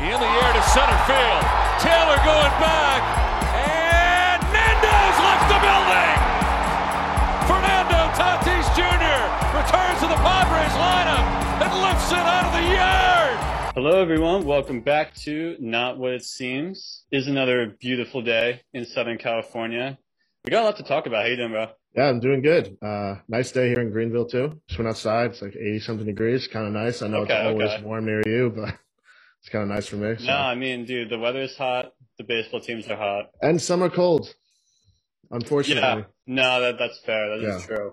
In the air to center field. Taylor going back. And Nando's left the building. Fernando Tatis Jr. returns to the Padres lineup and lifts it out of the yard. Hello, everyone. Welcome back to Not What It Seems. It is another beautiful day in Southern California. We got a lot to talk about. How you doing, bro? Yeah, I'm doing good. Uh, nice day here in Greenville too. Just went outside. It's like 80 something degrees. Kind of nice. I know Okay, it's always okay. warm near you, but it's kind of nice for me. So. No, I mean, dude, the weather is hot. The baseball teams are hot. And some are cold. Yeah. Unfortunately, No, that that's fair. That is Yeah. true.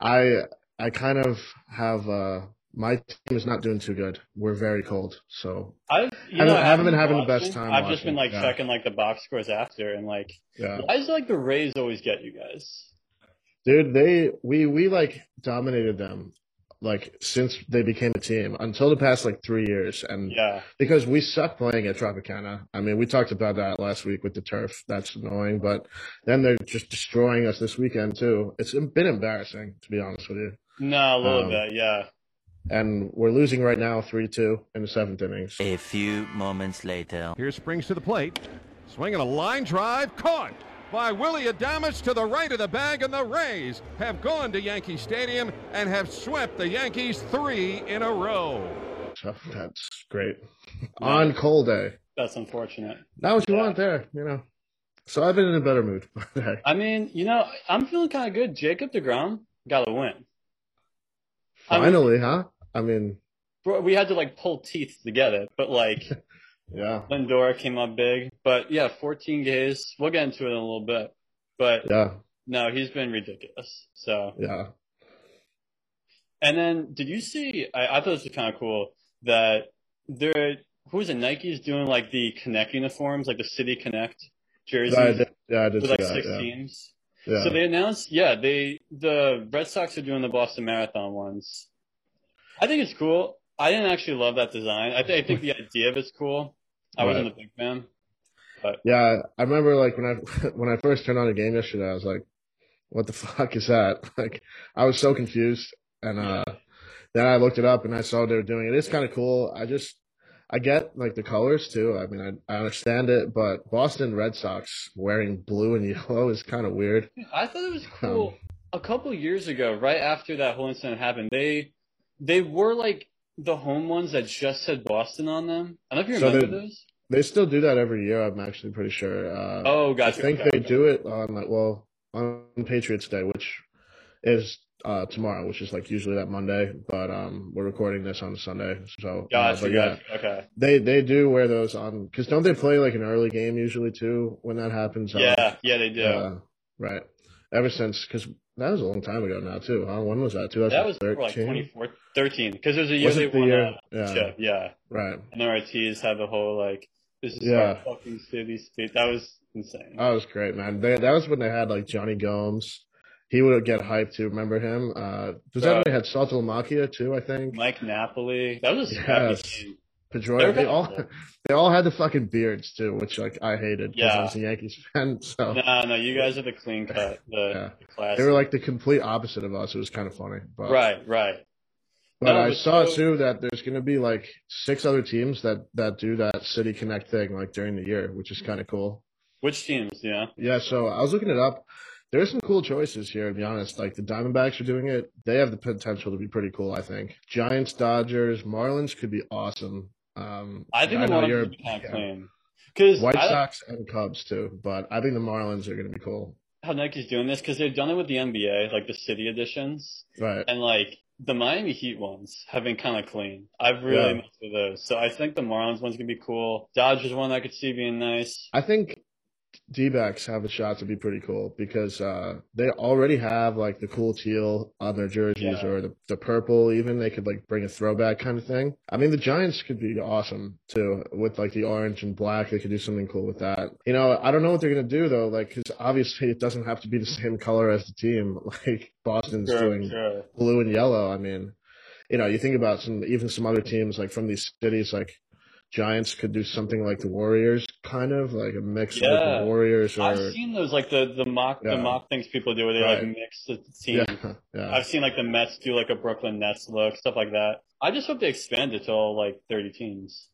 I I kind of have uh, my team is not doing too good. We're very cold. So I've you Haven't- know, I haven't been having the best time I've just been like yeah. checking like the box scores after, and like, yeah, why does like the Rays always get you guys? dude, they we we like dominated them like since they became a team until the past like three years and Yeah, because we suck playing at Tropicana. I mean, we talked about that last week with the turf. That's annoying, but then they're just destroying us this weekend too. It's been embarrassing to be honest with you. no, a little Um, bit. Yeah, And we're losing right now, three two in the seventh innings. A few moments later. Here springs to the plate. Swinging a line drive. Caught by Willy Adames to the right of the bag, and the Rays have gone to Yankee Stadium and have swept the Yankees three in a row. Oh, that's great. On cold day, that's unfortunate. not what you Yeah. want there, you know. So I've been in a better mood today. I mean, you know, I'm feeling kind of good. Jacob Degrom got a win. I mean- Finally, huh? I mean, Bro, We had to like pull teeth to get it, but like yeah, Lindora came up big. But yeah, 14 Ks. We'll get into it in a little bit. But yeah, no, he's been ridiculous. So, yeah. and then did you see? I, I thought this was kind of cool that there. Who was it? Nike's doing like the Connect uniforms, like the City Connect jerseys I did, yeah, I did with like that. six yeah. teams. Yeah. So they announced, yeah, they the Red Sox are doing the Boston Marathon ones. I think it's cool. I didn't actually love that design. I, th- I think the idea of it's cool. I wasn't a big fan. But. Yeah, I remember like when I when I first turned on the game yesterday, I was like, "What the fuck is that?" Like, I was so confused, and uh, then I looked it up and I saw they were doing it. It's kind of cool. I just I get like the colors too. I mean, I, I understand it, but Boston Red Sox wearing blue and yellow is kind of weird. I thought it was cool. A couple years ago, right after that whole incident happened, they they were like the home ones that just said Boston on them. I don't know if you So remember they- those. They still do that every year. I'm actually pretty sure. Uh, Oh, gotcha. I think okay, they okay. do it on like well on Patriots Day, which is uh tomorrow, which is like usually that Monday. But um, we're recording this on Sunday, so uh, Gotcha, but yeah, gotcha. Okay. they they do wear those on because don't they play like an early game usually too when that happens? Uh, Yeah, yeah, they do. uh, right. Ever since because that was a long time ago now too. Huh? When was that? that was like 2013. 2013 because was a year Was they the won year? Yeah. chip. Yeah. Right. And the Ortiz had the whole like this is Yeah. our fucking city state. That was insane. That was great, man. They, that was when they had like Jonny Gomes. He would get hyped too. Remember him? Uh, was that Uh, when they had Saltalamacchia too? I think. Mike Napoli. That was a Yes. team. Pedroia. They all they all had the fucking beards too, which like I hated. 'cause Yeah. I was a Yankees fan, so No, no, you guys are the clean cut, the, Yeah. the classic. they were like the complete opposite of us. It was kind of funny, but right, right. But No, I saw so- too that there's going to be like six other teams that that do that City Connect thing like during the year, which is kind of cool. Which teams? Yeah. Yeah, so I was looking it up. There's some cool choices here, to be honest. Like the Diamondbacks are doing it. They have the potential to be pretty cool, I think. Giants, Dodgers, Marlins could be awesome. Um, I think the know Marlins you're kind of yeah. clean. Because White I Sox and Cubs too, but I think the Marlins are going to be cool. how Nike's doing this because they've done it with the NBA, like the city editions, Right. and like the Miami Heat ones have been kind of clean. I've really Yeah. messed with those, so I think the Marlins one's gonna be cool. Dodgers one I could see being nice. I think D-backs have a shot to be pretty cool because uh, they already have like the cool teal on their jerseys Yeah. or the, the purple even they could like bring a throwback kind of thing. I mean the giants could be awesome too with like the orange and black. They could do something cool with that. You know i don't know what they're going to do though like because obviously it doesn't have to be the same color as the team. Like boston's Sure, doing sure. blue and yellow i mean. You know you think about some even some other teams like from these cities like Giants could do something like the Warriors, kind of like a mix of like the Warriors or I've seen those like the the mock Yeah. the mock things people do where they like mix the team. yeah, yeah. I've seen like the Mets do like a Brooklyn Nets look, stuff like that. I just hope they expand it to all like 30 teams.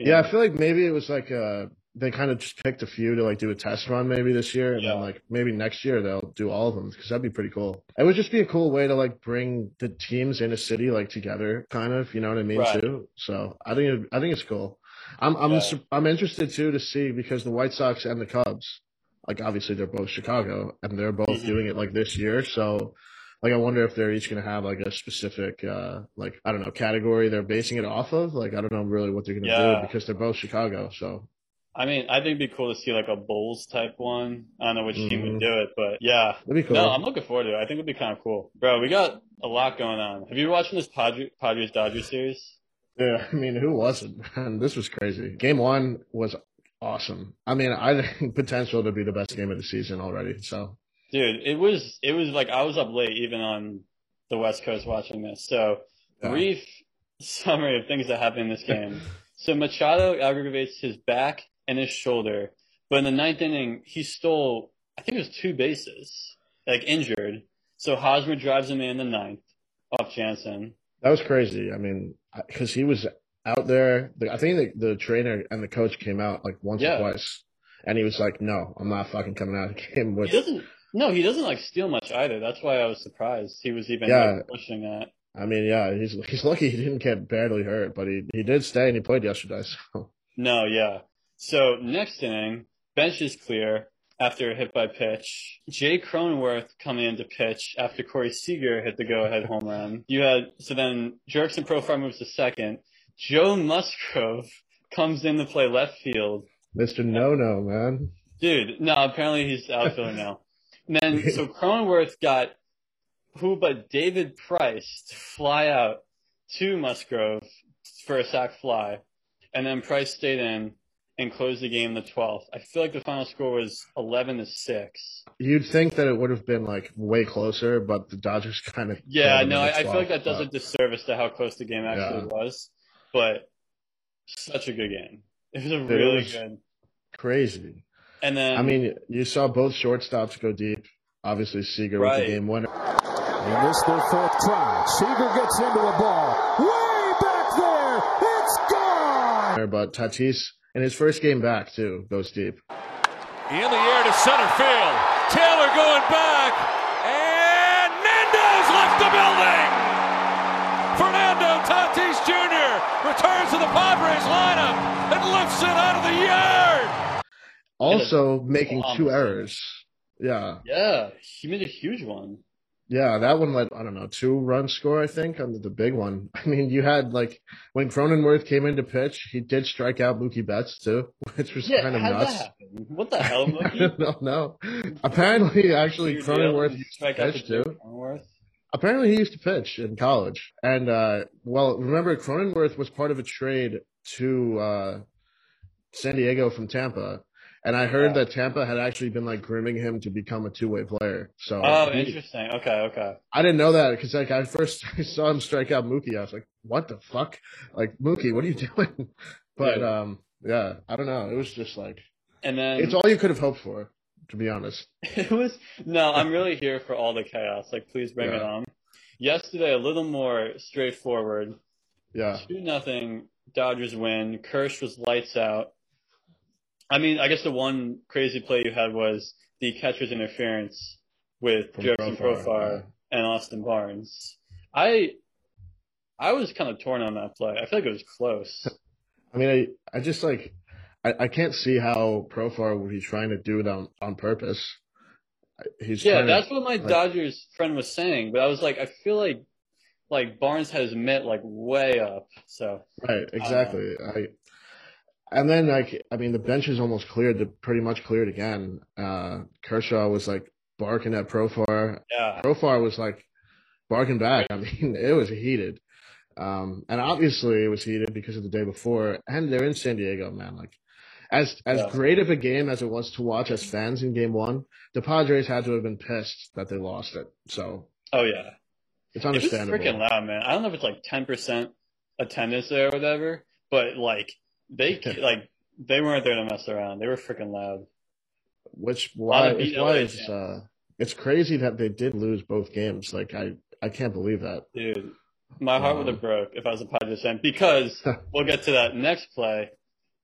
Yeah, know? I feel like maybe it was like uh they kind of just picked a few to like do a test run maybe this year, and Yeah. then like maybe next year they'll do all of them because that'd be pretty cool. It would just be a cool way to like bring the teams in a city like together, kind of. You know what I mean? Right. Too. So I think it, I think it's cool. I'm I'm Yeah. I'm interested too to see because the White Sox and the Cubs, like obviously they're both Chicago and they're both Mhm. doing it like this year. So like I wonder if they're each gonna have like a specific uh like I don't know category they're basing it off of. Like I don't know really what they're gonna Yeah. do because they're both Chicago. So I mean, I think it'd be cool to see like a Bulls type one. I don't know which team Mhm. would do it, but yeah. that'd be cool. No, I'm looking forward to it. I think it'd be kind of cool. Bro, we got a lot going on. Have you been watching this Padre- Padres Dodgers series? Yeah, I mean, who wasn't? Man, this was crazy. Game one was awesome. I mean, I think potential to be the best game of the season already. So Dude, it was it was like I was up late even on the West Coast watching this. So Yeah. brief summary of things that happened in this game. So Machado aggravates his back and his shoulder, but in the ninth inning he stole I think it was two bases, like injured. So Hosmer drives him in the ninth off Jansen. That was crazy. I mean, because he was out there. I think the, the trainer and the coach came out like once Yeah. or twice, and he was like, "No, I'm not fucking coming out of the game with." He doesn't no, he doesn't like steal much either. That's why I was surprised. He was even Yeah. like, pushing that. I mean, yeah, he's he's lucky he didn't get badly hurt, but he he did stay and he played yesterday. So No, yeah. So next inning, bench is clear after a hit by pitch. Jake Cronenworth coming in to pitch after Corey Seager hit the go-ahead home run. You had so then Jurickson Profar moves to second. Joe Musgrove comes in to play left field. Mr. No No man, Dude, no, apparently he's outfielder now. And then so Cronenworth got who but David Price to fly out to Musgrove for a sac fly, and then Price stayed in and closed the game the 12th. I feel like the final score was 11 to six. you'd think that it would have been like way closer, but the Dodgers kind of Yeah, no, I, I feel like that does a disservice to how close the game actually Yeah. was, but such a good game. It was a it really was- good. crazy. And then I mean, you saw both shortstops go deep. Obviously, Seager with the game winner. They missed their fourth try. Seager gets into a ball. Way back there. It's gone. But Tatis, in his first game back, too, goes deep. In the air to center field. Taylor going back. And Nando's left the building. Fernando Tatis Jr. returns to the Padres lineup and lifts it out of the yard. Also making two errors. Yeah. yeah, he made a huge one. Yeah, that one led, I don't know, two run score, I think, on the, the big one. I mean, you had like, when Cronenworth came in to pitch, he did strike out Mookie Betts, too, which was Yeah, kind of nuts. What the hell, I Mookie? don't know. Apparently, actually. Cronenworth used to pitch, too. Cronenworth? Apparently, he used to pitch in college. And, uh, well, remember, Cronenworth was part of a trade to, uh, San Diego from Tampa. And I heard Yeah. that Tampa had actually been like grooming him to become a two way player. So Oh, he- interesting. Okay, okay. I didn't know that because like I first saw him strike out Mookie. I was like, what the fuck? Like Mookie, what are you doing? But Yeah. um, yeah, I don't know. It was just like And then it's all you could have hoped for, to be honest. it was no. I'm really here for all the chaos. Like, please bring it on. Yesterday, a little more straightforward. Yeah, Two nothing. Dodgers win. Kersh was lights out. I mean, I guess the one crazy play you had was the catcher's interference with From Jurickson Profar, Profar and Austin Barnes. I I was kind of torn on that play. I feel like it was close. I mean, I I just like I, I can't see how Profar would be trying to do it on on purpose. He's Yeah, trying to- that's what my like- Dodgers friend was saying, but I was like, I feel like like Barnes has mitt like way up. So Right, exactly. I and then like I mean the bench is almost cleared, the pretty much cleared again. Uh Kershaw was like barking at Profar. yeah, Profar was like barking back. I mean, it was heated. Um and obviously it was heated because of the day before and they're in San Diego, man. Like as as Yeah. great of a game as it was to watch as fans in game 1, the Padres had to have been pissed that they lost it. So, oh yeah, it's it was freaking loud, man. I don't know if it's like ten percent attendance there or whatever, but like they like they weren't there to mess around. They were freaking loud. Which why it's why it's uh it's crazy that they did lose both games. Like I I can't believe that. Dude, My heart would Um, have broke if I was a Padres fan because we'll get to that next play.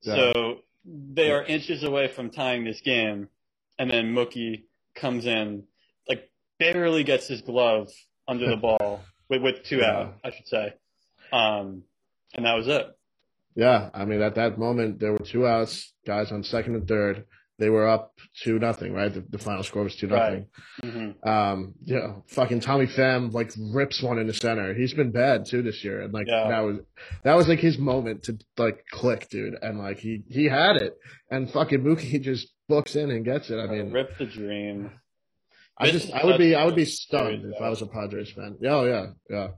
Yeah. So they are inches away from tying this game, and then Mookie comes in, like barely gets his glove under the ball with, with two Yeah. out, I should say. Um, and that was it. Yeah, I mean, at that moment, there were two outs, guys on second and third. They were up two nothing, right? The, the final score was two nothing. hmm Um, yeah, fucking Tommy Pham like rips one in the center. He's been bad too this year, and like Yeah. that was that was like his moment to like click, dude. And like he he had it, and fucking Mookie just books in and gets it. I mean, Rip the dream. I just I would be I would be stunned if. I was a Padres fan. Yeah, oh yeah, yeah.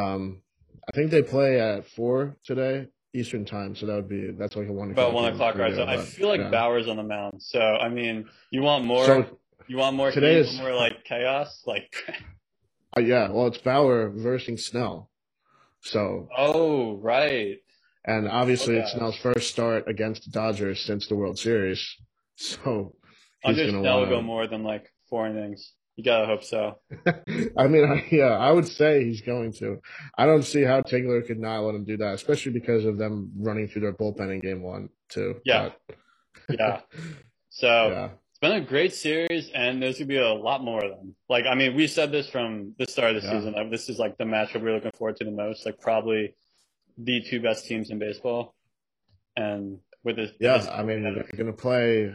Um, I think they play at four today Eastern time, so that would be that's like a one About one o'clock, right? So I feel like yeah. Bauer's on the mound. So I mean, you want more? So you want more? today is- more like chaos? Like, uh, yeah, well, it's Bauer versus Snell, so oh right. and obviously it's. Snell's first start against the Dodgers since the World Series, so he's Under gonna Snell want go more than like four innings. You gotta hope so. I mean, I, yeah, I would say he's going to. I don't see how Tingler could not let him do that, especially because of them running through their bullpen in game one, too. Yeah. Yeah. So yeah. it's been a great series, and there's gonna be a lot more of them. Like, I mean, we said this from the start of the Yeah. season. Like, this is like the matchup we're looking forward to the most. Like, probably the two best teams in baseball. And with this, Yeah, this- I mean, they're to play.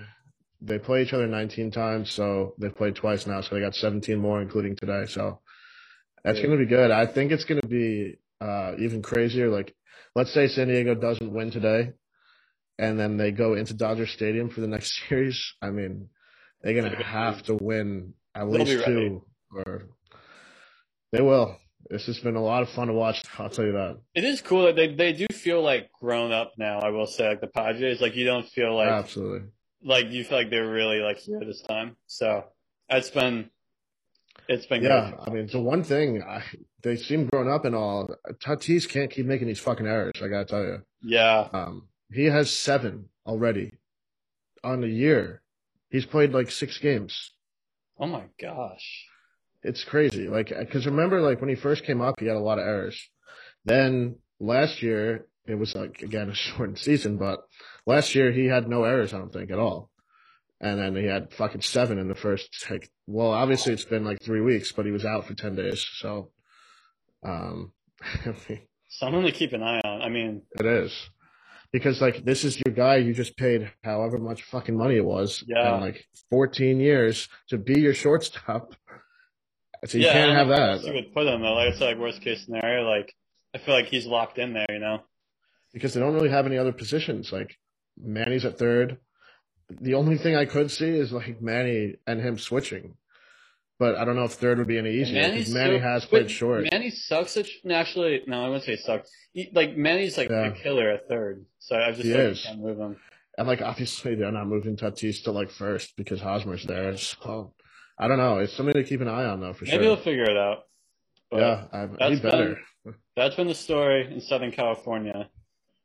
They play each other 19 times, so they've played twice now, so they got 17 more, including today. So that's Yeah. going to be good. I think it's going to be uh, even crazier. Like, let's say San Diego doesn't win today, and then they go into Dodger Stadium for the next series. I mean, they're going to have to win at They'll least two, or they will. It's just been a lot of fun to watch. I'll tell you that. it is cool that they they do feel like grown up now. I will say, like the Padres, like you don't feel like Absolutely. Like you feel like they're really like here this time. So it's been it's been Yeah, great. I mean, the one thing I, they seem grown up and all. Tatis can't keep making these fucking errors. I gotta tell you, Yeah, um, he has seven already on the year. He's played like six games. Oh my gosh. It's crazy. Like, because remember, like when he first came up, he had a lot of errors. Then last year, it was like again a shortened season, but last year he had no errors. I don't think at all. And then he had fucking seven in the first. Like, well, obviously it's been like three weeks, but he was out for ten days. So, um, Someone to keep an eye on. I mean, it is because like this is your guy you just paid however much fucking money it was. Yeah. And like fourteen years to be your shortstop. So you yeah, can't have don't know where else that. You would put him though. Like it's like worst case scenario. Like I feel like he's locked in there. You know. because they don't really have any other positions. Like Manny's at third. The only thing I could see is like Manny and him switching, but I don't know if third would be any easier Manny so- has played short. Manny sucks. At, no, actually, no, I wouldn't say sucks. He, like Manny's like Yeah. a killer at third. So I just He like, can't move him. and like obviously they're not moving Tatis to like first because Hosmer's there. So I don't know. It's something to keep an eye on though for Maybe sure. Maybe he'll figure it out. But yeah, I, that's better. That's been the story in Southern California.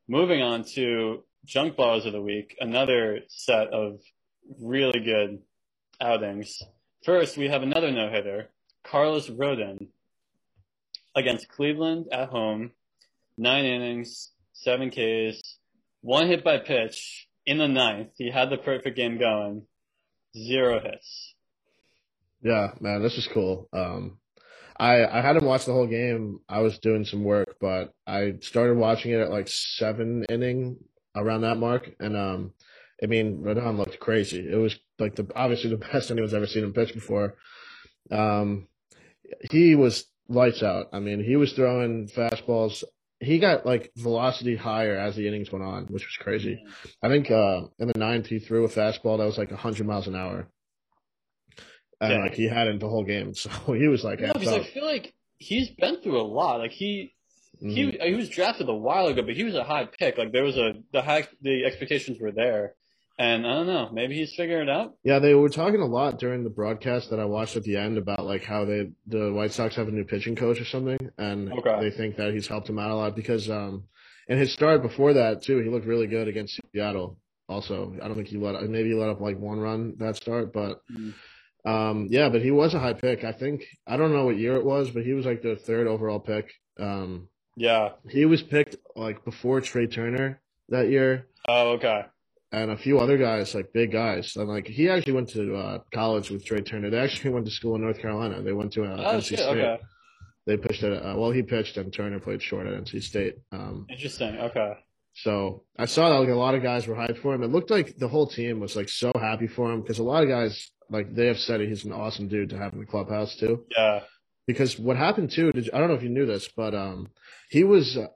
Moving on to junk balls of the week, another set of really good outings. First, we have another no hitter, Carlos Rodon, against Cleveland at home. Nine innings, seven Ks, one hit by pitch in the ninth. He had the perfect game going. Zero hits. Yeah, man, this is cool. Um, I I hadn't watched the whole game. I was doing some work, but I started watching it at like seven inning around that mark, and um, I mean, Rodon looked crazy. It was like the obviously the best anyone's ever seen him pitch before. Um, he was lights out. I mean, he was throwing fastballs. He got like velocity higher as the innings went on, which was crazy. I think uh, in the ninth he threw a fastball that was like hundred miles an hour. And Yeah. like he had it the whole game, so he was like, because I feel like he's been through a lot. Like he. He he was drafted a while ago, but he was a high pick. Like there was a the high the expectations were there, and I don't know. Maybe he's figuring it out. Yeah, they were talking a lot during the broadcast that I watched at the end about like how they the White Sox have a new pitching coach or something, and Okay. they think that he's helped him out a lot because um, in his start before that too, he looked really good against Seattle. Also, I don't think he let maybe he let up like one run that start, but Mhm. um, yeah, but he was a high pick. I think I don't know what year it was, but he was like the third overall pick Um, Yeah. he was picked like before Trey Turner that year, Oh, okay. and a few other guys, like big guys. And like he actually went to uh, college with Trey Turner. They actually went to school in North Carolina. They went to uh, Oh, NC shit. State. Okay. They pitched at uh, well, he pitched and Turner played short at NC State. Um, Interesting. Okay. so I saw that like a lot of guys were hyped for him. It looked like the whole team was like so happy for him because a lot of guys like they have said he's an awesome dude to have in the clubhouse too. Yeah. Because what happened too, did I don't know if you knew this, but um, he was, uh,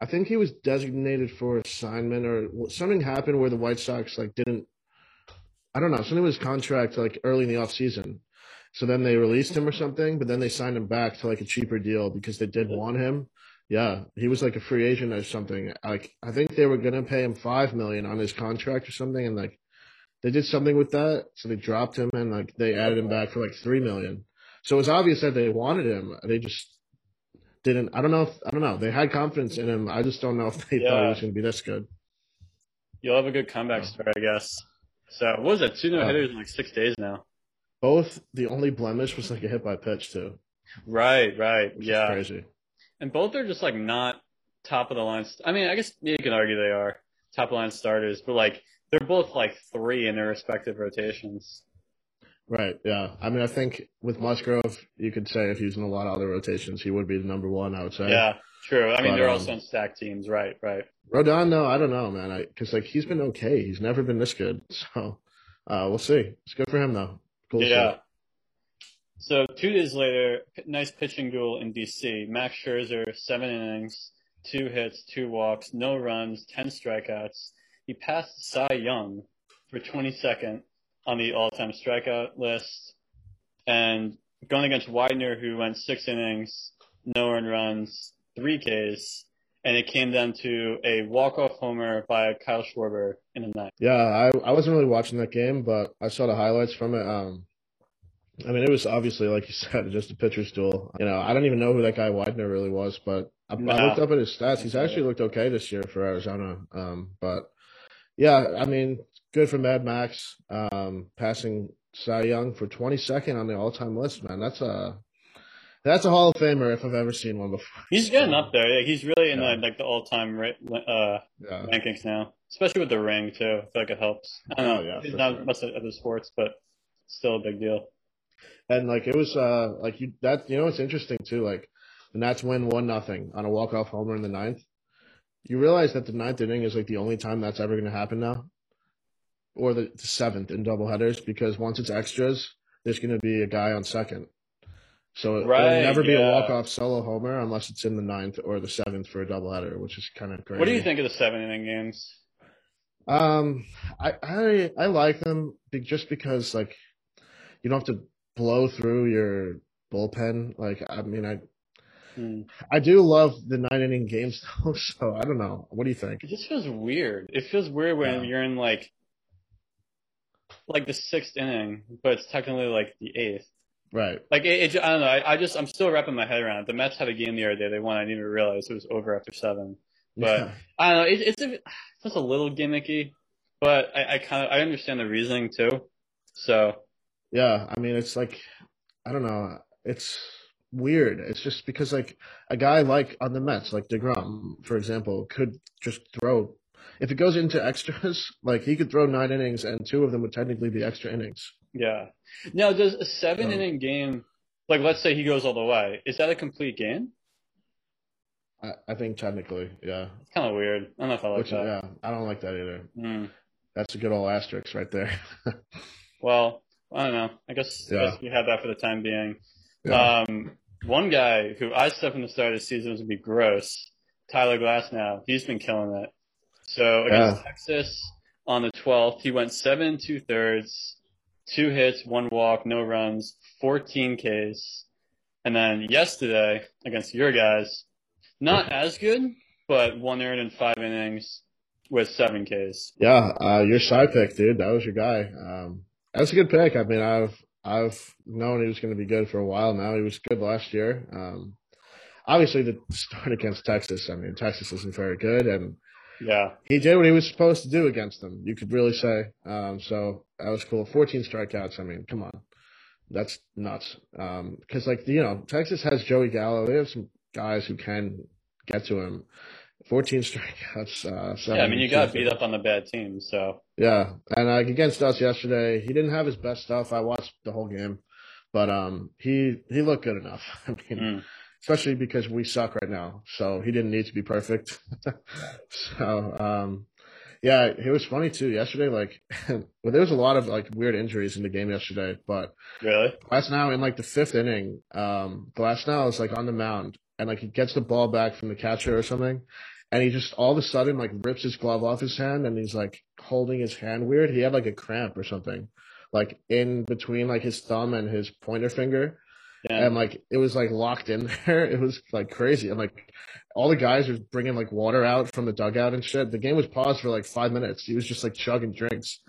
I think he was designated for assignment or something happened where the White Sox like didn't, I don't know, something was contract like early in the off season. So then they released him or something, but then they signed him back to like a cheaper deal because they did want him. Yeah, he was like a free agent or something. Like I think they were gonna pay him five million on his contract or something, and like they did something with that, so they dropped him and like they added him back for like three million. So it was obvious that they wanted him. They just didn't. I don't know. If, I don't know. They had confidence in him. I just don't know if they thought he was gonna be this good. You'll have a good comeback story, I guess. So what was that? Two no hitters in like six days now. Both the only blemish was like a hit by pitch too. Right. Right. Yeah. crazy. And both are just like not top of the line. I mean, I guess you can argue they are top of the line starters, but like they're both like three in their respective rotations. Right. Yeah. I mean, I think with Musgrove, you could say if he's in a lot of other rotations, he would be the number one. I would say. Yeah, true. I mean, But, they're um, also on stacked teams. Right, right. Rodon, though, I don't know, man. I because like he's been okay. He's never been this good. So uh, we'll see. It's good for him though. Cool. Yeah. So two days later, nice pitching duel in DC. Max Scherzer, seven innings, two hits, two walks, no runs, ten strikeouts. He passed Cy Young for 22nd on the all-time strikeout list, and going against Widener, who went six innings, no earned runs, three Ks, and it came down to a walk-off homer by Kyle Schwarber in the ninth. Yeah, I I wasn't really watching that game, but I saw the highlights from it. Um, I mean, it was obviously like you said, just a pitcher's duel. You know, I don't even know who that guy Widener really was, but I, I looked up at his stats. He's actually looked okay this year for Arizona. Um, but yeah, I mean, good for Mad Max. Um, passing Cy Young for 22nd on the all-time list, man. That's a that's a Hall of Famer if I've ever seen one before. He's getting up there. Yeah, he's really in Yeah. the, like the all-time uh, Yeah. rankings now, especially with the ring too. I feel like it helps. I don't know. Oh, yeah, he's not sure. much of other sports, but still a big deal. And like it was uh like you that you know it's interesting too, like the Nats win one nothing on a walk off homer in the ninth. You realize that the ninth inning is like the only time that's ever gonna happen now. Or the, the seventh in doubleheaders, because once it's extras, there's gonna be a guy on second. So it, Right, it'll never be yeah. a walk off solo homer unless it's in the ninth or the seventh for a doubleheader, which is kind of crazy. What do you think of the seven inning games? Um, I I I like them just because like you don't have to blow through your bullpen. Like I mean, I Hmm. I do love the nine inning games though. So I don't know. What do you think? It just feels weird. It feels weird when Yeah. you're in like like the sixth inning, but it's technically like the eighth. Right. Like it, it I don't know. I, I just I'm still wrapping my head around it. The Mets had a game the other day. They won. I didn't even realize it was over after seven. But- Yeah. I don't know. It, it's a, it's just a little gimmicky, but I, I kind of I understand the reasoning too. So yeah. I mean, it's like I don't know. It's weird. It's just because like a guy like on the Mets, like Degrom, for example, could just throw. If it goes into extras, like he could throw nine innings, and two of them would technically be extra innings. yeah. Now, does a seven Um, inning game, like let's say he goes all the way, is that a complete game? I, I think technically, yeah. It's kind of weird. I don't know if I like Which, that. yeah, I don't like that either. Hmm. That's a good old asterisk right there. Well, I don't know. I guess, I guess we have that for the time being. Yeah. Um, one guy who I said from the start of the season was going to be gross, Tyler Glasnow. He's been killing it. So against Texas on the 12th, he went seven two thirds, two hits, one walk, no runs, 14 Ks. And then yesterday against your guys, not as good, but one earned in five innings with seven Ks. yeah, uh, your side pick, dude. That was your guy. Um, that's a good pick. I mean, I've I've known he was going to be good for a while now. He was good last year. Um, obviously, the start against Texas. I mean, Texas isn't very good, and Yeah. he did what he was supposed to do against them. You could really say. Um, so that was cool. 14 strikeouts. I mean, come on, that's nuts. Um, because like you know, Texas has Joey Gallo. They have some guys who can get to him. 14 strikeouts. Uh, Yeah, I mean, you got seven- beat up on the bad team, so Yeah, and like against us yesterday, he didn't have his best stuff. I watched the whole game, but um, he he looked good enough. I mean, mm, especially because we suck right now, so he didn't need to be perfect. so um, yeah, it was funny too yesterday. Like, well, there was a lot of like weird injuries in the game yesterday, but really? Glasnow in like the fifth inning, um, Glasnow is like on the mound and like he gets the ball back from the catcher or something. And he just all of a sudden like rips his glove off his hand and he's like holding his hand weird. He had like a cramp or something, like in between like his thumb and his pointer finger. Yeah. And like it was like locked in there. It was like crazy. And like all the guys were bringing like water out from the dugout and shit. The game was paused for like five minutes. He was just like chugging drinks.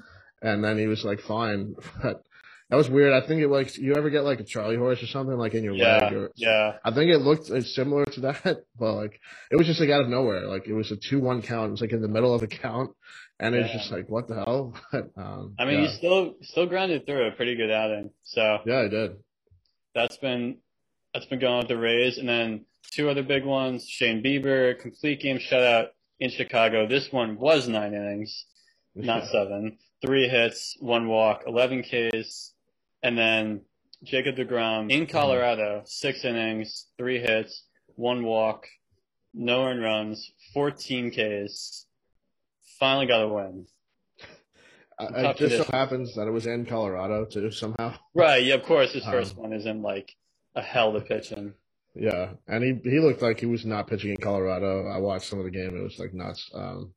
And then he was like fine. But that was weird. I think it like you ever get like a Charlie horse or something like in your yeah, leg or yeah. I think it looked uh, similar to that, but like it was just like out of nowhere. Like it was a two-one count. It was like in the middle of a count, and it was just like, what the hell? But, um, I mean, yeah. you still still grounded through a pretty good outing, so yeah, I did. That's been that's been going with the Rays, and then two other big ones: Shane Bieber complete game shutout in Chicago. This one was nine innings, not seven. Three hits, one walk, 11 Ks, and then Jacob DeGrom in mm-hmm. Colorado, six innings, three hits, one walk, no earned runs, 14 Ks. Finally got a win. I- It just so happens that it was in Colorado too somehow. Right, yeah, of course, his first Um, one is in like a hell to pitch in. Yeah, and he he looked like he was not pitching in Colorado. I watched some of the game; it was like nuts. Um,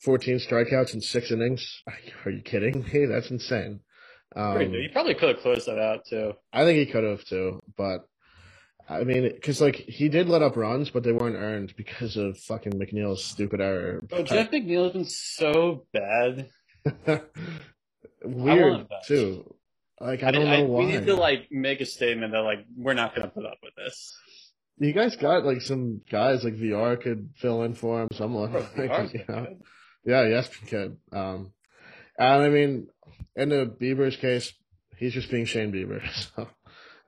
Fourteen strikeouts in six innings. Are you kidding me? That's insane. Um. He probably could have closed that out too. I think he could have too, but I mean, because like he did let up runs, but they weren't earned because of fucking McNeil's stupid error. Bro, Jeff McNeil has been so bad. Weird too. Like I don't know why. We need to like make a statement that like we're not to put up with this. you guys got like some guys like VR could fill in for him. Someone, Bro, like, you know? Yeah, yes, kid. Um, and I mean, in the Bieber's case, he's just being Shane Bieber. So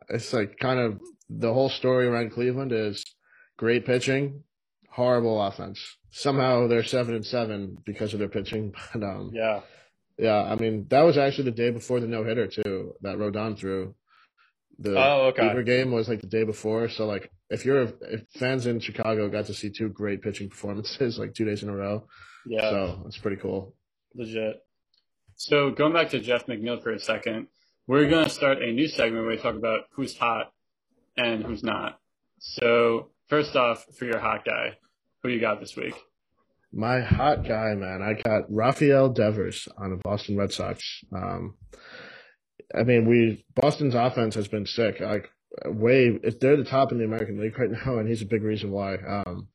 it's like kind of the whole story around Cleveland is great pitching, horrible offense. Somehow they're seven and seven because of their pitching. But um, Yeah, yeah, I mean that was actually the day before the no hitter too that Rodon threw. The Oh, okay. Bieber game was like the day before. So like if you're if fans in Chicago got to see two great pitching performances like two days in a row, yeah, so it's pretty cool. legit. So going back to Jeff McNeil for a second, we're going to start a new segment where we talk about who's hot and who's not. So first off, for your hot guy, who you got this week? My hot guy, man. I got Rafael Devers on the Boston Red Sox. Um, I mean, we Boston's offense has been sick. Like way, if they're the top in the American League right now, and he's a big reason why. Um,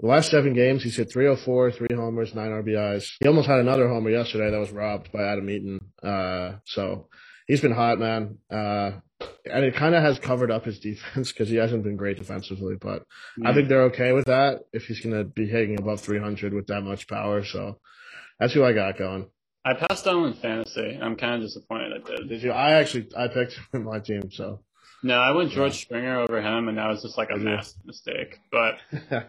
the last seven games, he's hit 304, three homers, nine RBIs. He almost had another homer yesterday that was robbed by Adam Eaton. Uh, so he's been hot, man. Uh, and it kind of has covered up his defense because he hasn't been great defensively, but I think they're okay with that if he's going to be hitting above 300 with that much power. So that's who I got going. I passed on in fantasy. I'm kind of disappointed I did. Did you? I actually I picked him in my team. So No, I went George Springer over him, and that was just like a massive mistake. But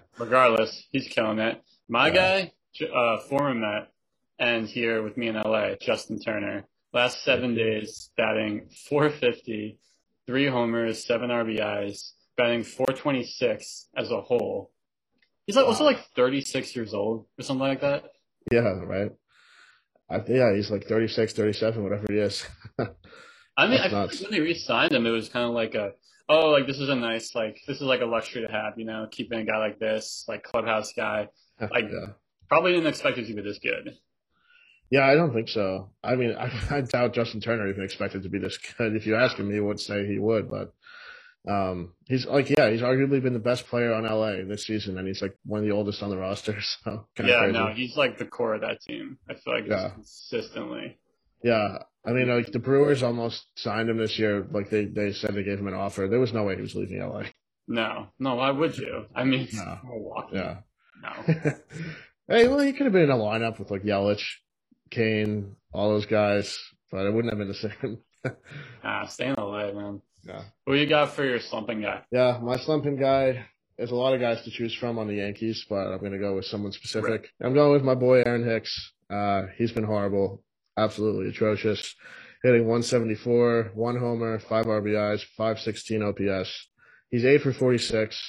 regardless, he's killing it. My Yeah. guy, uh, former Met, and here with me in LA, Justin Turner. Last seven days, batting 450, three homers, seven RBIs, batting 426 as a whole. He's like also like 36 years old or something like that. yeah, right. I yeah, he's like 36, 37, whatever he is. I mean, I feel like when they re-signed him, it was kind of like a, oh, like this is a nice, like this is like a luxury to have, you know, keeping a guy like this, like clubhouse guy. Like- yeah. Probably didn't expect it to be this good. Yeah, I don't think so. I mean, I, I doubt Justin Turner even expected to be this good. If you ask him, he would say he would, but um, he's like, yeah, he's arguably been the best player on LA this season, and he's like one of the oldest on the roster. So kind yeah, crazy. no, he's like the core of that team. I feel like Yeah. consistently. Yeah, I mean, like the Brewers almost signed him this year. Like they they said they gave him an offer. There was no way he was leaving LA. No, no, why would you? I mean, No. Milwaukee. Yeah. No. hey, well, he could have been in a lineup with like Yelich, Cain, all those guys, but it wouldn't have been the same. Ah, stay in the light, man. Yeah. Who you got for your slumping guy? Yeah, my slumping guy. There's a lot of guys to choose from on the Yankees, but I'm gonna go with someone specific. I'm going with my boy Aaron Hicks. Uh, he's been horrible, absolutely atrocious. Hitting 174, one homer, five RBIs, 516 OPS. He's eight for 46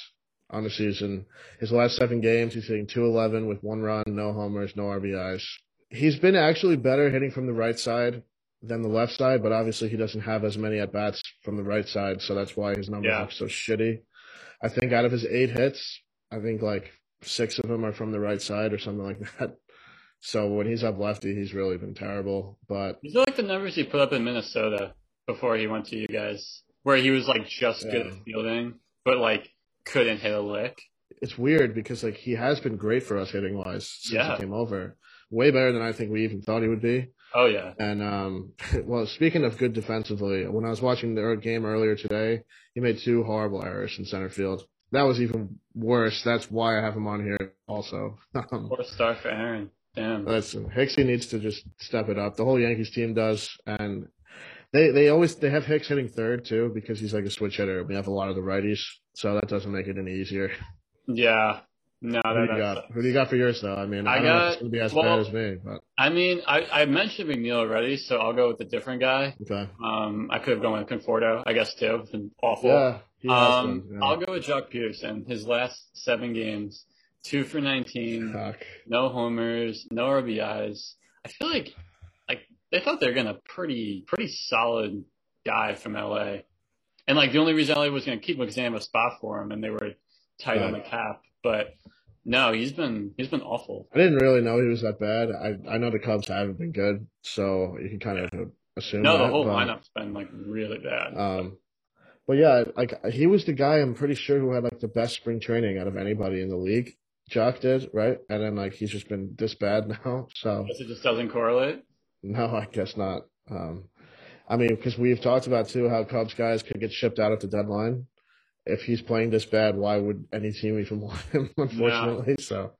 on the season. His last seven games, he's hitting 211 with one run, no homers, no RBIs. He's been actually better hitting from the right side than the left side, but obviously he doesn't have as many at bats from the right side, so that's why his numbers Yeah. are so shitty. I think out of his eight hits, I think like six of them are from the right side or something like that. So when he's up lefty, he's really been terrible. But These are like the numbers he put up in Minnesota before he went to you guys, where he was like just good at fielding, but like couldn't hit a lick. it's weird because like he has been great for us hitting wise since Yeah. he came over. Way better than I think we even thought he would be. Oh yeah, And um, well, speaking of good defensively, when I was watching the game earlier today, he made two horrible errors in center field. That was even worse. That's why I have him on here also. Um, four star for Aaron. Damn. listen, Hicksy needs to just step it up. The whole Yankees team does, and they they always they have Hicks hitting third too because he's like a switch hitter. We have a lot of the righties, so that doesn't make it any easier. Yeah. No, Who do you got? Who do you got for yours though? I mean, I, I don't know if got- it's gonna be as well- bad as me, but I mean, I, I mentioned McNeil already, so I'll go with a different guy. okay. Um, I could have gone with Conforto, I guess too. It's been awful. Yeah, um, been. Yeah. I'll go with Joc Pederson. His last seven games, two for nineteen, Fuck. no homers, no RBIs. I feel like like they thought they were gonna pretty pretty solid guy from LA, and like the only reason LA was gonna keep him because they have a spot for him and they were tight on the cap. But no, he's been he's been awful. I didn't really know he was that bad. I I know the Cubs haven't been good, so you can kind of assume. No, that, the whole but, lineup's been like really bad. Um, but yeah, like he was the guy I'm pretty sure who had like the best spring training out of anybody in the league. Joc did, right? And then like he's just been this bad now. So Guess it just doesn't correlate. no, I guess not. Um, I mean, because we've talked about too how Cubs guys could get shipped out at the deadline. If he's playing this bad, why would any team even want him? Unfortunately, so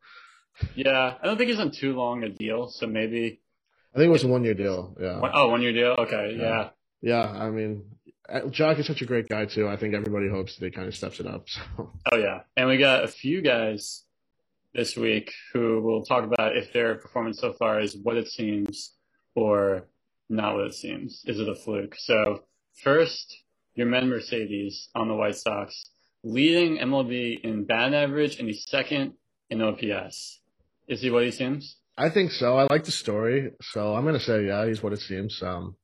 Yeah, I don't think he's on too long a deal, so maybe. I think it was a one year deal. Yeah. Oh, one year deal. Okay, yeah. Yeah, I mean, uh, Joc is such a great guy too. I think everybody hopes that he kind of steps it up. So Oh yeah, and we got a few guys this week who will talk about if their performance so far is what it seems or not what it seems. Is it a fluke? So first, Yermín Mercedes on the White Sox, leading MLB in batting average and he's second in OPS. Is he what he seems? I think so. I like the story, so I'm gonna say yeah, he's what it seems. Um,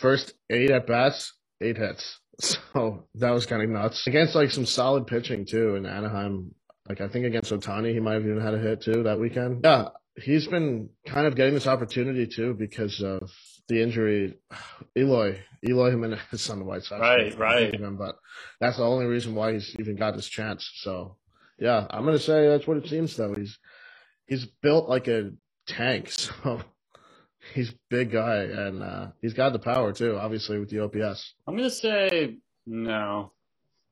first eight at bats, eight hits. So that was kind of nuts against like some solid pitching too in Anaheim. Like I think against Ohtani, he might have even had a hit too that weekend. Yeah, he's been kind of getting this opportunity too because of the injury. Eloy, Eloy Jimenez on the White Sox. Right, right. him, but that's the only reason why he's even got this chance. So yeah, I'm gonna say that's what it seems though. He's he's built like a tank, so he's big guy and uh, he's got the power too. Obviously with the OPS. I'm gonna say no,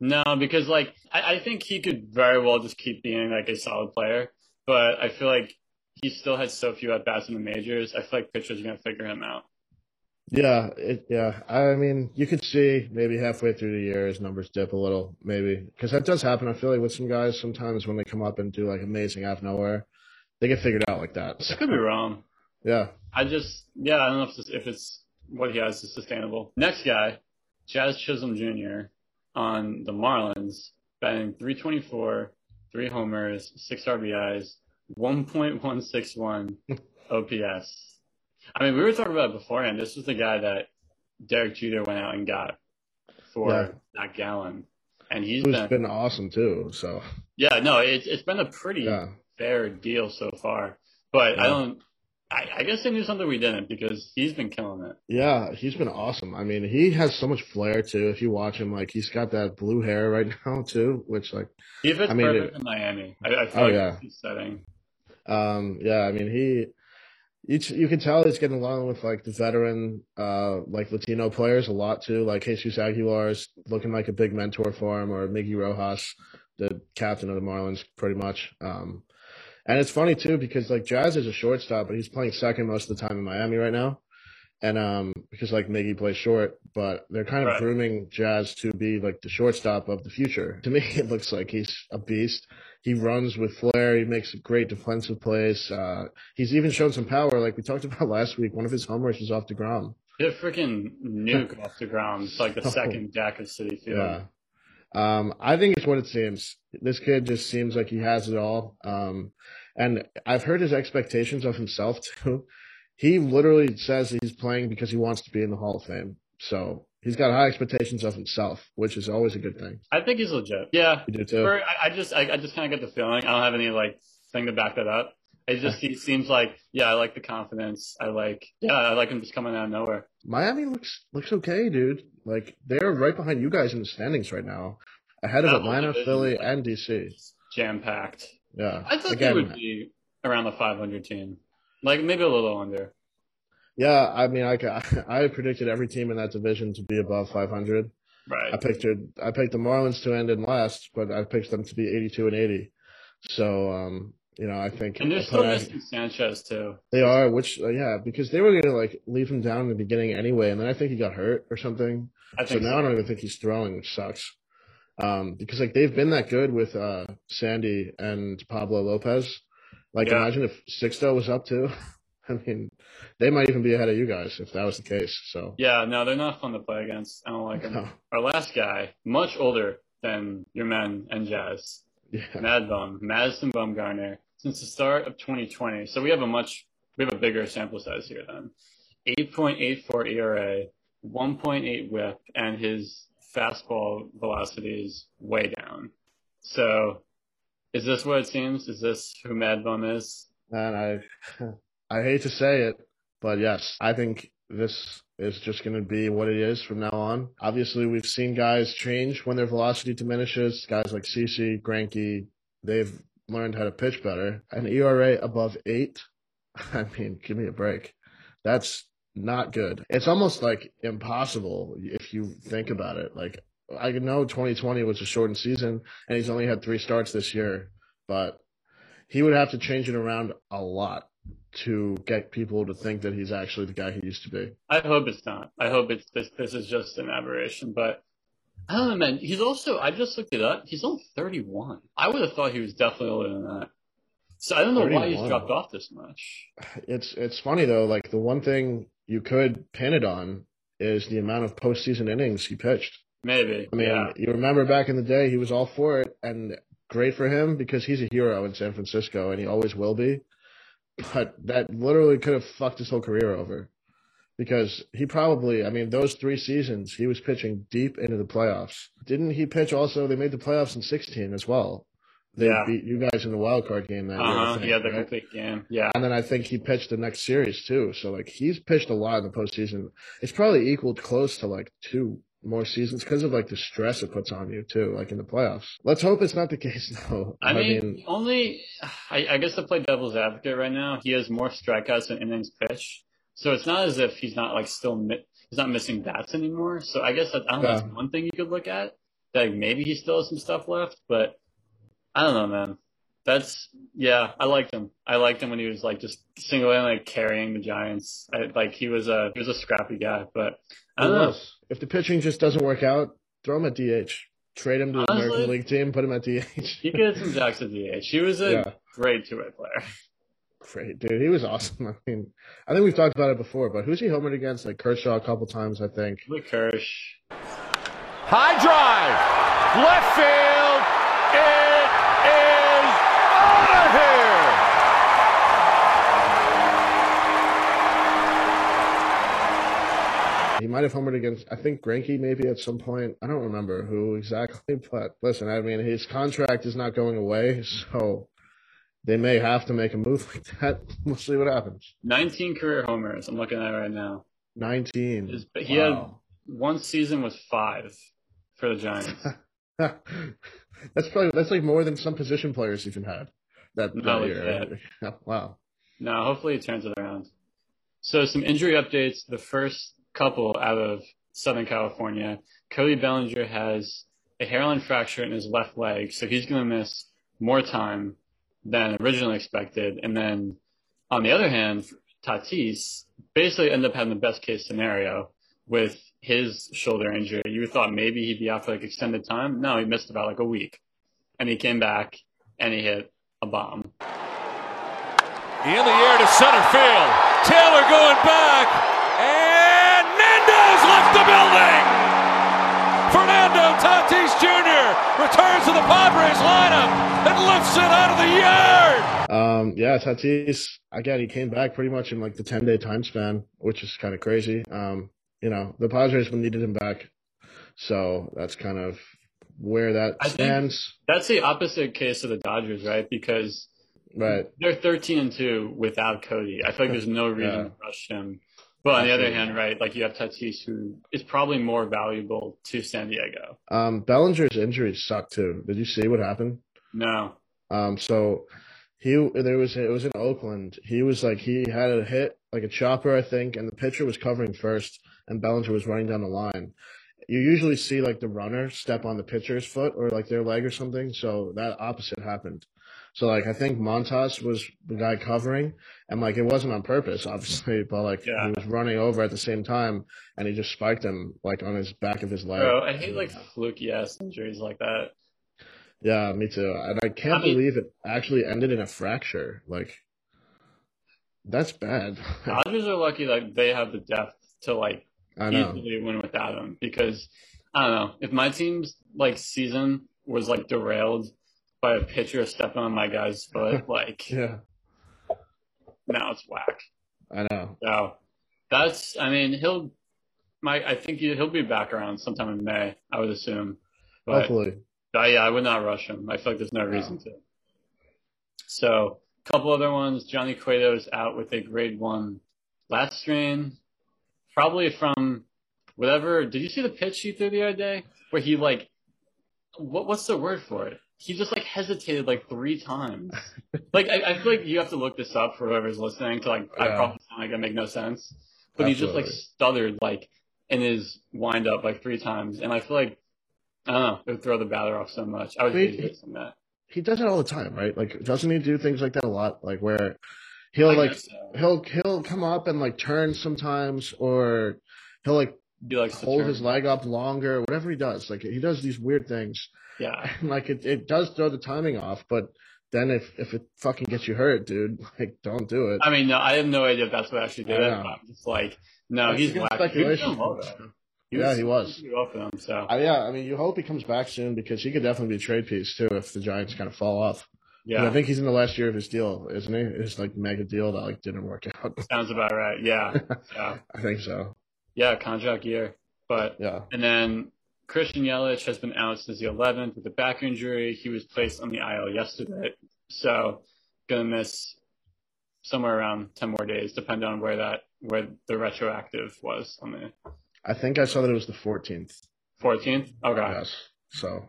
no, because like I, I think he could very well just keep being like a solid player, but I feel like he still has so few at bats in the majors. I feel like pitchers are gonna figure him out. Yeah, it, yeah. I mean, you could see maybe halfway through the year his numbers dip a little, maybe because that does happen. I feel like with some guys, sometimes when they come up and do like amazing out of nowhere, they get figured out like that. So, I could be wrong. yeah, I just yeah, I don't know if it's, if it's what he has is sustainable. Next guy, Jazz Chisholm Jr. on the Marlins, batting 324, three homers, six RBIs, 1.161 OPS. I mean, we were talking about it beforehand. This was the guy that Derek Jeter went out and got for Yeah. Zac Gallen, and he's who's been, been awesome too. So yeah, no, it's it's been a pretty yeah, fair deal so far. But I don't. I, I guess they knew something we didn't because he's been killing it. yeah, he's been awesome. I mean, he has so much flair too. If you watch him, like he's got that blue hair right now too, which like He fits I mean, perfect it- in Miami. I, I feel Oh, like yeah. setting. Um, yeah, I mean, he, you, t- you can tell he's getting along with like the veteran, uh, like Latino players a lot too. Like Jesus Aguilar is looking like a big mentor for him, or Miggy Rojas, the captain of the Marlins, pretty much. Um, and it's funny too because like Jazz is a shortstop, but he's playing second most of the time in Miami right now. and um because like Miggy plays short, but they're kind of Right. grooming Jazz to be like the shortstop of the future. To me, it looks like he's a beast. He runs with flair. He makes great defensive plays. Uh, he's even shown some power, like we talked about last week. One of his homers was off the ground. Hit a freaking nuke off the ground. It's like the Oh. second deck of Citi Field. Yeah. Um, I think it's what it seems. This kid just seems like he has it all. Um, and I've heard his expectations of himself too. He literally says he's playing because he wants to be in the Hall of Fame. So he's got high expectations of himself, which is always a good thing. I think he's legit. Yeah. You do too. For- I, I just, I, I just kind of get the feeling. I don't have any like thing to back that up. It just he seems like, yeah, I like the confidence. I like, yeah, I like him just coming out of nowhere. Miami looks looks okay, dude. Like they're right behind you guys in the standings right now, ahead of That Atlanta, Philly, like- and DC. Jam packed. Yeah, I thought Again, they would be around the 500 team, like maybe a little under. Yeah, I mean, I I predicted every team in that division to be above 500. I Right. picked it, I picked the Marlins to end in last, but I picked them to be 82 and 80. So, um, you know, I think And they're still missing Sanchez too. they are, which uh, yeah, because they were gonna like leave him down in the beginning anyway, and then I think he got hurt or something. I think So now I don't even think he's throwing, which sucks. Um, because like they've been that good with uh Sandy and Pablo Lopez. Like Yeah. imagine if Sixto was up too. I mean, they might even be ahead of you guys if that was the case. So Yeah, no, they're not fun to play against. I don't like them. no. Our last guy, much older than Yermín and Jazz, yeah, Mad Bum, Madison Bumgarner, since the start of 2020. So we have a much, we have a bigger sample size here then. 8.84 ERA, 1.8 whip, and his fastball velocity is way down. So is this what it seems? Is this who Mad Bum is? and I, I hate to say it, but yes, I think this is just going to be what it is from now on. Obviously, we've seen guys change when their velocity diminishes. Guys like CC, Greinke, they've learned how to pitch better. An ERA above eight, I mean, give me a break. That's not good. It's almost like impossible if you think about it. Like, I know 2020 was a shortened season and he's only had three starts this year, but he would have to change it around a lot to get people to think that he's actually the guy he used to be. I hope it's not. I hope it's this. This is just an aberration. But I don't know, man. He's also. I just looked it up. He's only 31. I would have thought he was definitely older than that. So I don't know why he's dropped off this much. It's it's funny though. Like the one thing you could pin it on is the amount of postseason innings he pitched. Maybe. I mean, yeah. you remember back in the day, he was all for it, and great for him because he's a hero in San Francisco, and he always will be. But that literally could have fucked his whole career over, because he probably, I mean, those three seasons he was pitching deep into the playoffs. Didn't he pitch also? They made the playoffs in sixteen as well. They Yeah. beat you guys in the wild card game that year. Uh huh. think, Yeah, the right? complete game. Yeah. And then I think he pitched the next series too. So like he's pitched a lot in the postseason. It's probably equaled close to like two more seasons because of like the stress it puts on you too, like in the playoffs. Let's hope it's not the case though. I mean, only. I, I guess to play devil's advocate right now, he has more strikeouts than innings pitched. So it's not as if he's not like still mi- he's not missing bats anymore. So I guess that, I don't know. That's one thing you could look at. That maybe he still has some stuff left, but I don't know, man. That's yeah. I liked him. I liked him when he was like just single handedly like, carrying the Giants. I, like he was a he was a scrappy guy, but I don't know. if the pitching just doesn't work out, throw him at DH. Trade him to the Honestly- American League team, put him at DH. He could have some jacks at DH. He was a Yeah. great two way player. Great, dude. He was awesome. I mean, I think we've talked about it before, but who's he homered against? Like Kershaw a couple times, I think. Luke Kirsch. High drive. Left field. Might have homered against, I think Greinke maybe at some point. I don't remember who exactly, but listen, I mean, his contract is not going away, so they may have to make a move like that. We'll see what happens. 19 career homers. I'm looking at it right now. 19. His- he Wow. One season was five for the Giants. that's probably, that's like more than some position players even had that, that year. wow. no, hopefully it turns it around. So some injury updates. The first couple out of Southern California. Cody Bellinger has a hairline fracture in his left leg, so he's going to miss more time than originally expected. And then on the other hand, Tatis basically ended up having the best case scenario with his shoulder injury. You thought maybe he'd be out for like extended time. No, he missed about like a week, and he came back and he hit a bomb. In the air to center field. Taylor going back. And Nando's left the building. Fernando Tatis Jr. returns to the Padres lineup and lifts it out of the yard. Um, yeah, Tatis, again, he came back pretty much in like the 10 day time span, which is kind of crazy. Um, you know, the Padres needed him back. So that's kind of where that I stands. That's the opposite case of the Dodgers, right? Because Right. they're 13 and 2 without Cody. I feel like there's no reason Yeah. to rush him. But on the other hand, right, like you have Tatis, who is probably more valuable to San Diego. Um, Bellinger's injuries suck too. Did you see what happened? No. Um, so he there was it was in Oakland. He was like he had a hit like a chopper, I think, and the pitcher was covering first, and Bellinger was running down the line. You usually see like the runner step on the pitcher's foot or like their leg or something. So that opposite happened. So like I think Montas was the guy covering, and like it wasn't on purpose, obviously, but like Yeah. he was running over at the same time, and he just spiked him like on his back of his leg. Bro, I hate like fluky ass injuries like that. Yeah, me too. And I can't I mean- believe it actually ended in a fracture. Like, that's bad. Dodgers are lucky that they have the depth to like I know. easily win without him because I don't know if my team's like season was like derailed by a pitcher stepping on my guy's foot, like Yeah, now it's whack. I know. So that's I mean he'll my I think he, he'll be back around sometime in May I would assume, but Hopefully. uh, yeah I would not rush him. I feel like there's no reason to. So a couple other ones. Johnny Cueto is out with a grade one lat strain, probably from whatever. Did you see the pitch he threw the other day where he like what what's the word for it? He just like hesitated like three times. like I, I feel like you have to look this up for whoever's listening to like I Yeah. probably sound like I make no sense. But he just like stuttered like in his wind up like three times and I feel like I don't know, it would throw the batter off so much. I would I mean, hate that. He does it all the time, right? Like, doesn't he do things like that a lot? Like where he'll I like so. he'll he'll come up and like turn sometimes, or he'll like He hold his leg up longer. Whatever he does, like he does these weird things. Yeah. Like it, it does throw the timing off, but then if if it fucking gets you hurt, dude, like don't do it. I mean, no, I have no idea if that's what actually did I it. I'm just like, no, It's he's whack. speculation. He was doing well, though. Yeah, he was. well so Uh, yeah, I mean, you hope he comes back soon because he could definitely be a trade piece too if the Giants kind of fall off. yeah, I think he's in the last year of his deal, isn't he? His like mega deal that like didn't work out. sounds about right. Yeah, yeah, I think so. yeah, contract year. But Yeah. and then Christian Yelich has been out since the 11th with a back injury. He was placed on the IL yesterday, so gonna miss somewhere around 10 more days, depending on where that where the retroactive was on the I think I saw that it was the 14th. 14th. Okay, Yes. So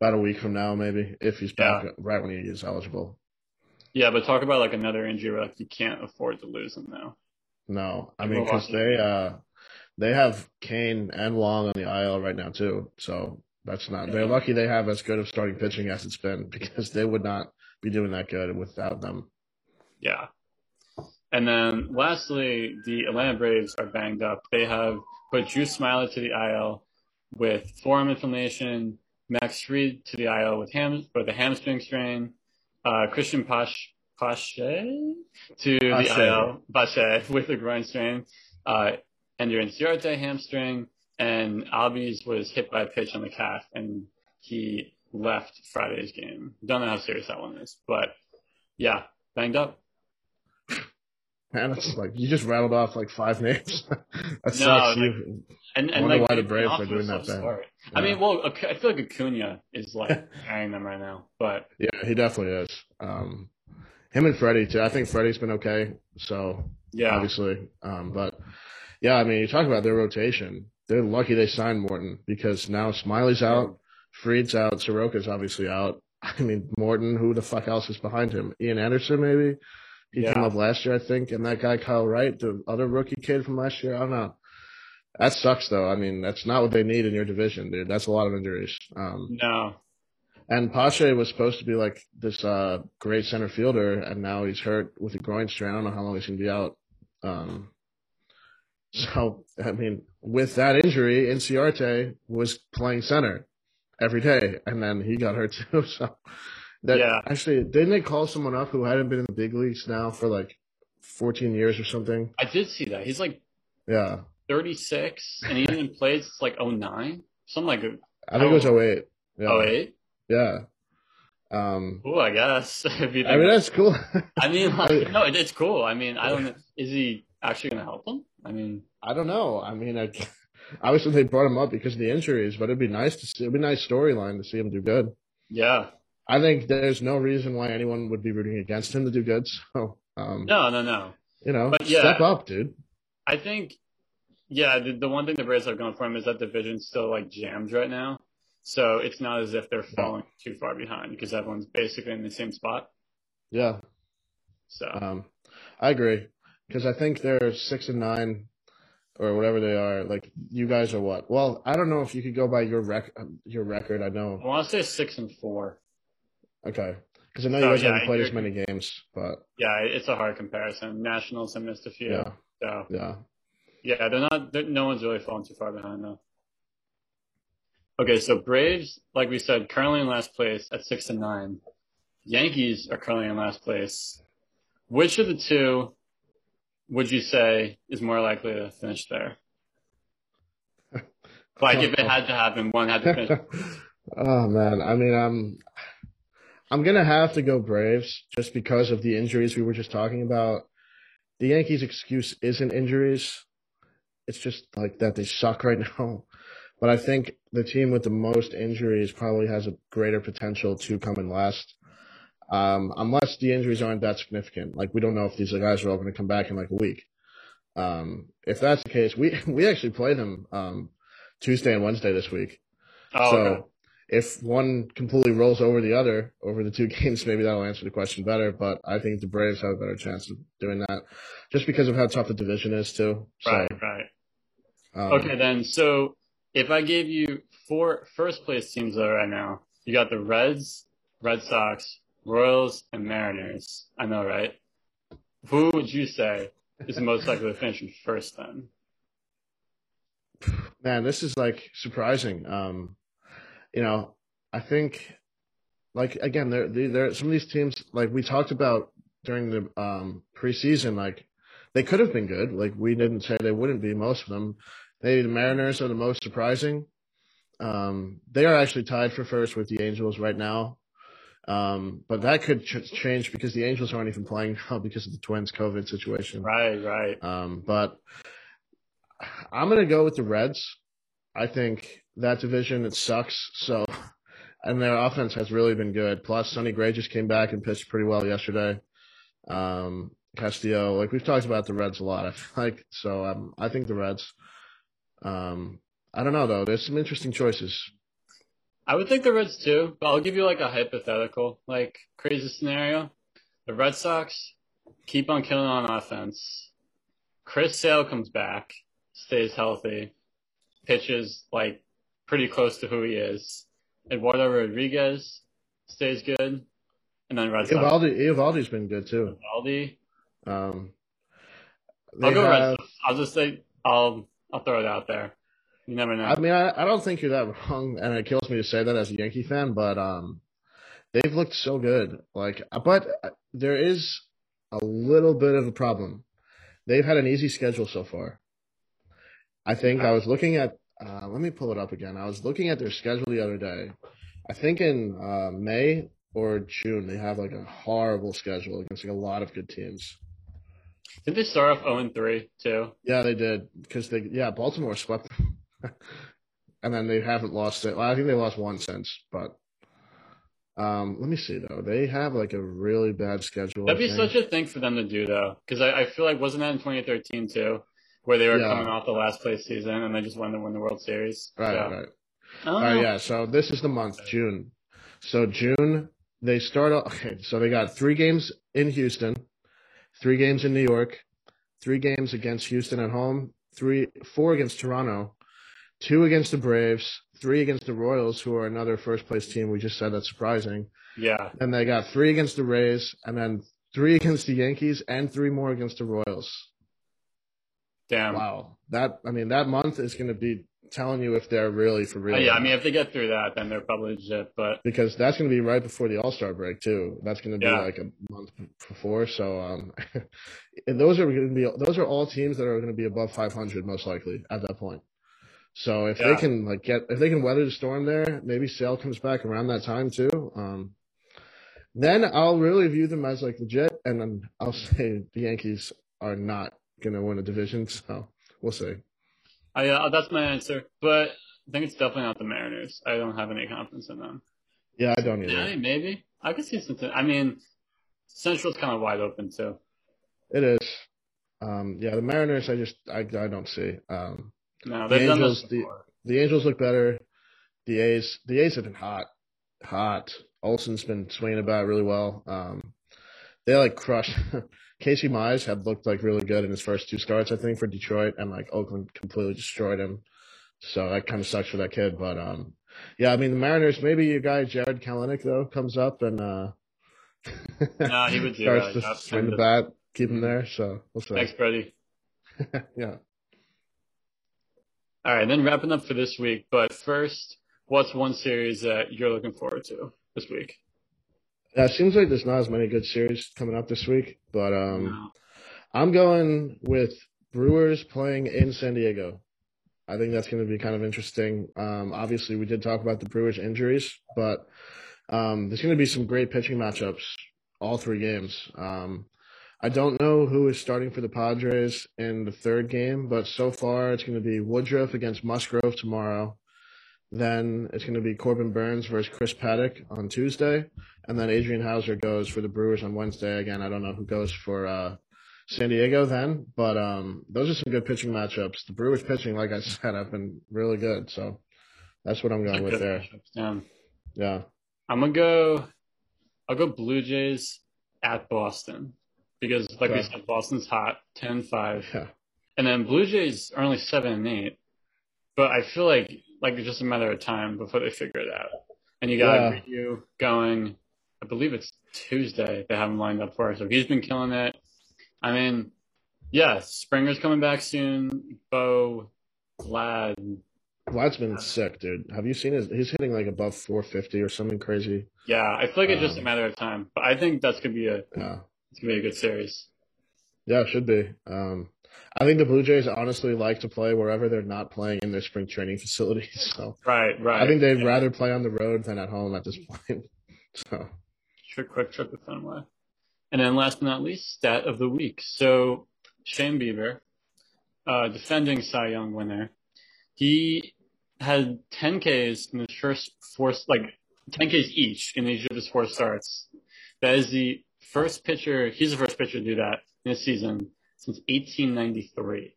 about a week from now, maybe, if he's back right when he is eligible. yeah, but talk about like another injury where like you can't afford to lose him now. No, I mean, because they, uh, they have Cain and Wong on the IL right now too. So that's not, they're lucky they have as good of starting pitching as it's been because they would not be doing that good without them. Yeah. And then lastly, the Atlanta Braves are banged up. They have put Drew Smyly to the IL with forearm inflammation, Max Fried to the IL with ham with a hamstring strain, uh, Cristian Pache, Pache to the Pache. IL, Pache with a groin strain, uh, Ender Inciarte hamstring, and Albies was hit by a pitch on the calf and he left Friday's game. Don't know how serious that one is, but yeah, banged up. Man, it's like you just rattled off like five names. that No, sucks. you, And, and wonder like, why the Braves are doing that bad. start. I mean, well, I feel like Acuna is like carrying them right now, but yeah, he definitely is. Um, him and Freddie too. I think Freddie's been okay. So yeah, obviously. Um, but yeah, I mean, you talk about their rotation. They're lucky they signed Morton because now Smyly's out, Fried's out, Soroka's obviously out. I mean, Morton, who the fuck else is behind him? Ian Anderson, maybe? He Yeah. came up last year, I think. And that guy, Kyle Wright, the other rookie kid from last year. I don't know. That sucks, though. I mean, that's not what they need in your division, dude. That's a lot of injuries. Um, no, and Pache was supposed to be like this uh, great center fielder, and now he's hurt with a groin strain. I don't know how long he's gonna be out. Um, So, I mean, with that injury, Inciarte was playing center every day, and then he got hurt too. So, that Yeah. actually, didn't they call someone up who hadn't been in the big leagues now for like 14 years or something? I did see that. He's like Yeah. 36 and he played since like 09. Something like I think it was 08. Yeah. 08. Yeah. Um, Oh, I guess. I mean, that's cool. I mean, like, no, it, it's cool. I mean, I don't know. Is he actually going to help them? I mean, I don't know. I mean, I, obviously they brought him up because of the injuries, but it'd be nice to see. It'd be a nice storyline to see him do good. yeah. I think there's no reason why anyone would be rooting against him to do good. So, um, No, no, no. you know, But yeah. step up, dude. I think, yeah, the, the one thing the Braves have going for him is that division's still like jammed right now. So it's not as if they're falling too far behind because everyone's basically in the same spot. Yeah, So um, I agree because I think they're six and nine or whatever they are. Like you guys are what? Well, I don't know if you could go by your rec your record. I don't know. I want to say six and four. Okay, because I know you Oh, guys yeah, haven't played as many games, but Yeah, it's a hard comparison. Nationals have missed a few. yeah, So yeah. yeah, they're not. They're, no one's really falling too far behind though. Okay, so Braves, like we said, currently in last place at six and nine. Yankees are currently in last place. Which of the two would you say is more likely to finish there? Like if it had to happen, one had to finish. oh man, I mean, I'm I'm gonna have to go Braves just because of the injuries we were just talking about. The Yankees' excuse isn't injuries; it's just like that they suck right now. But I think the team with the most injuries probably has a greater potential to come in last. Um, unless the injuries aren't that significant. Like we don't know if these guys are all going to come back in like a week. Um, if that's the case, we we actually play them um, Tuesday and Wednesday this week. Oh, so okay. if one completely rolls over the other over the two games, maybe that'll answer the question better. But I think the Braves have a better chance of doing that, just because of how tough the division is too. So, right, right. um, Okay, then. So if I gave you four first place teams though right now, you got the Reds, Red Sox, Royals, and Mariners. I know, right? Who would you say is the most likely to finish in first then? man, this is like surprising. Um, you know, I think like again, there there some of these teams like we talked about during the um preseason, like they could have been good. Like we didn't say they wouldn't be. Most of them, maybe the Mariners are the most surprising. Um, they are actually tied for first with the Angels right now. Um, but that could ch- change because the Angels aren't even playing now because of the Twins COVID situation. Right, right. Um, but I'm gonna go with the Reds. I think that division it sucks. So, and their offense has really been good. Plus, Sonny Gray just came back and pitched pretty well yesterday. Um, Castillo, like we've talked about the Reds a lot. I feel like so. Um, I think the Reds. Um, I don't know though. There's some interesting choices. I would think the Reds too, but I'll give you like a hypothetical, like crazy scenario. The Red Sox keep on killing on offense. Chris Sale comes back, stays healthy, pitches like pretty close to who he is. Eduardo Rodriguez stays good, and then Red Sox. Eovaldi, Eovaldi's been good too. Eovaldi. Um, I'll go Red Sox. I'll just say I'll I'll throw it out there. You never know. I mean, I, I don't think you're that wrong, and it kills me to say that as a Yankee fan, but um, they've looked so good. Like, but there is a little bit of a problem. They've had an easy schedule so far. I think I was looking at. Uh, let me pull it up again. I was looking at their schedule the other day. I think in uh, May or June they have like a horrible schedule against like a lot of good teams. Did they start off 0 3 too? Yeah, they did because they yeah Baltimore swept them, and then they haven't lost it. Well, I think they lost one since, but um, let me see though. They have like a really bad schedule. That'd be such a thing for them to do though, because I, I feel like wasn't that in 2013 too, where they were Yeah. coming off the last place season and they just wanted to win the World Series. right, So, right. All right, yeah. So this is the month, June. So June, they start off. Okay, so they got three games in Houston, three games in New York, three games against Houston at home, three, four against Toronto, two against the Braves, three against the Royals, who are another first place team. We just said that's surprising. Yeah, And they got three against the Rays, and then three against the Yankees, and three more against the Royals. Damn. Wow, that I mean that month is going to be telling you if they're really for real. Uh, yeah, I mean, if they get through that, then they're probably legit. But because that's going to be right before the All Star break too. That's going to be Yeah. like a month before. So, um, and those are going to be those are all teams that are going to be above 500 most likely at that point. So if Yeah. they can like get if they can weather the storm there, maybe Sale comes back around that time too. Um, then I'll really view them as like legit, and then I'll say the Yankees are not going to win a division. So we'll see. I, uh, that's my answer. But I think it's definitely not the Mariners. I don't have any confidence in them. Yeah, I don't either. Yeah, maybe. I could see something. I mean, Central's kind of wide open too. It is. Um, yeah, the Mariners. I just I I don't see. Um, No, The Angels, the, the Angels look better. The A's, the A's have been hot, hot. Olson's been swinging about really well. Um, they like crushed. Casey Mize had looked like really good in his first two starts, I think, for Detroit, and like Oakland completely destroyed him. So that kind of sucks for that kid. But um, yeah, I mean the Mariners. Maybe your guy Jarred Kelenic though comes up and uh, Nah, he would do starts that. to swing the the- bat, keep him there. So we'll see. Thanks, Brady. yeah. All right, and then wrapping up for this week. But first, what's one series that you're looking forward to this week? Yeah, it seems like there's not as many good series coming up this week, but um, No. I'm going with Brewers playing in San Diego. I think that's going to be kind of interesting. Um, obviously, we did talk about the Brewers' injuries, but um, there's going to be some great pitching matchups all three games. Um, I don't know who is starting for the Padres in the third game, but so far it's going to be Woodruff against Musgrove tomorrow. Then it's going to be Corbin Burnes versus Chris Paddack on Tuesday, and then Adrian Houser goes for the Brewers on Wednesday. Again, I don't know who goes for uh, San Diego then, but um, those are some good pitching matchups. The Brewers pitching, like I said, have been really good, so that's what I'm going with there. Yeah, I'm gonna go. I'll go Blue Jays at Boston because, like we said, Boston's hot, 10-5. yeah, and then Blue Jays are only seven and eight. But I feel like like it's just a matter of time before they figure it out. And you got Yeah. Ryu going. I believe it's Tuesday. They have him lined up for, so he's been killing it. I mean, yeah, Springer's coming back soon. Bo, Vlad, Vlad's been sick, dude. Have you seen his? He's hitting like above 450 or something crazy. yeah, I feel like it's just a Um, matter of time. But I think that's gonna be a Yeah, it's gonna be a good series. yeah, it should be. Um, I think the Blue Jays honestly like to play wherever they're not playing in their spring training facilities. So Right, right. I think they'd rather play on the road than at home at this point. So Quick, quick trip to Fenway. And then last but not least, stat of the week. So Shane Bieber, uh, defending Cy Young winner, he had 10 Ks in his first four, like 10 Ks each in each of his four starts. That is the first pitcher, he's the first pitcher to do that in a season since 1893.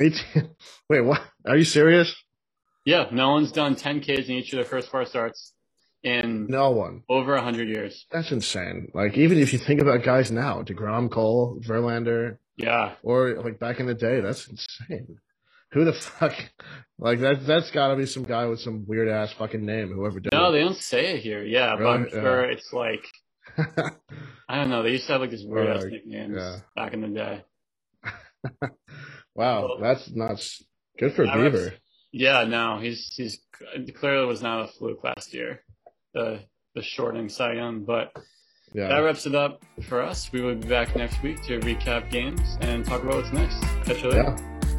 18. Wait, what? Are you serious? Yeah, no one's done 10 Ks in each of their first four starts in No one. over 100 years. That's insane. Like even if you think about guys now, Degrom, Cole, Verlander, Yeah, or like back in the day, that's insane. Who the fuck? Like that? That's got to be some guy with some weird ass fucking name. Whoever did No, it. they don't say it here. Yeah, but Really? sure it's like I don't know. They used to have like these weird ass nicknames yeah. back in the day. wow, that's nuts. Good for Bieber. Yeah, no, he's he's clearly was not a fluke last year. The the shorting Cy Young, but that wraps it up for us. We will be back next week to recap games and talk about what's next. Catch you later. Yeah.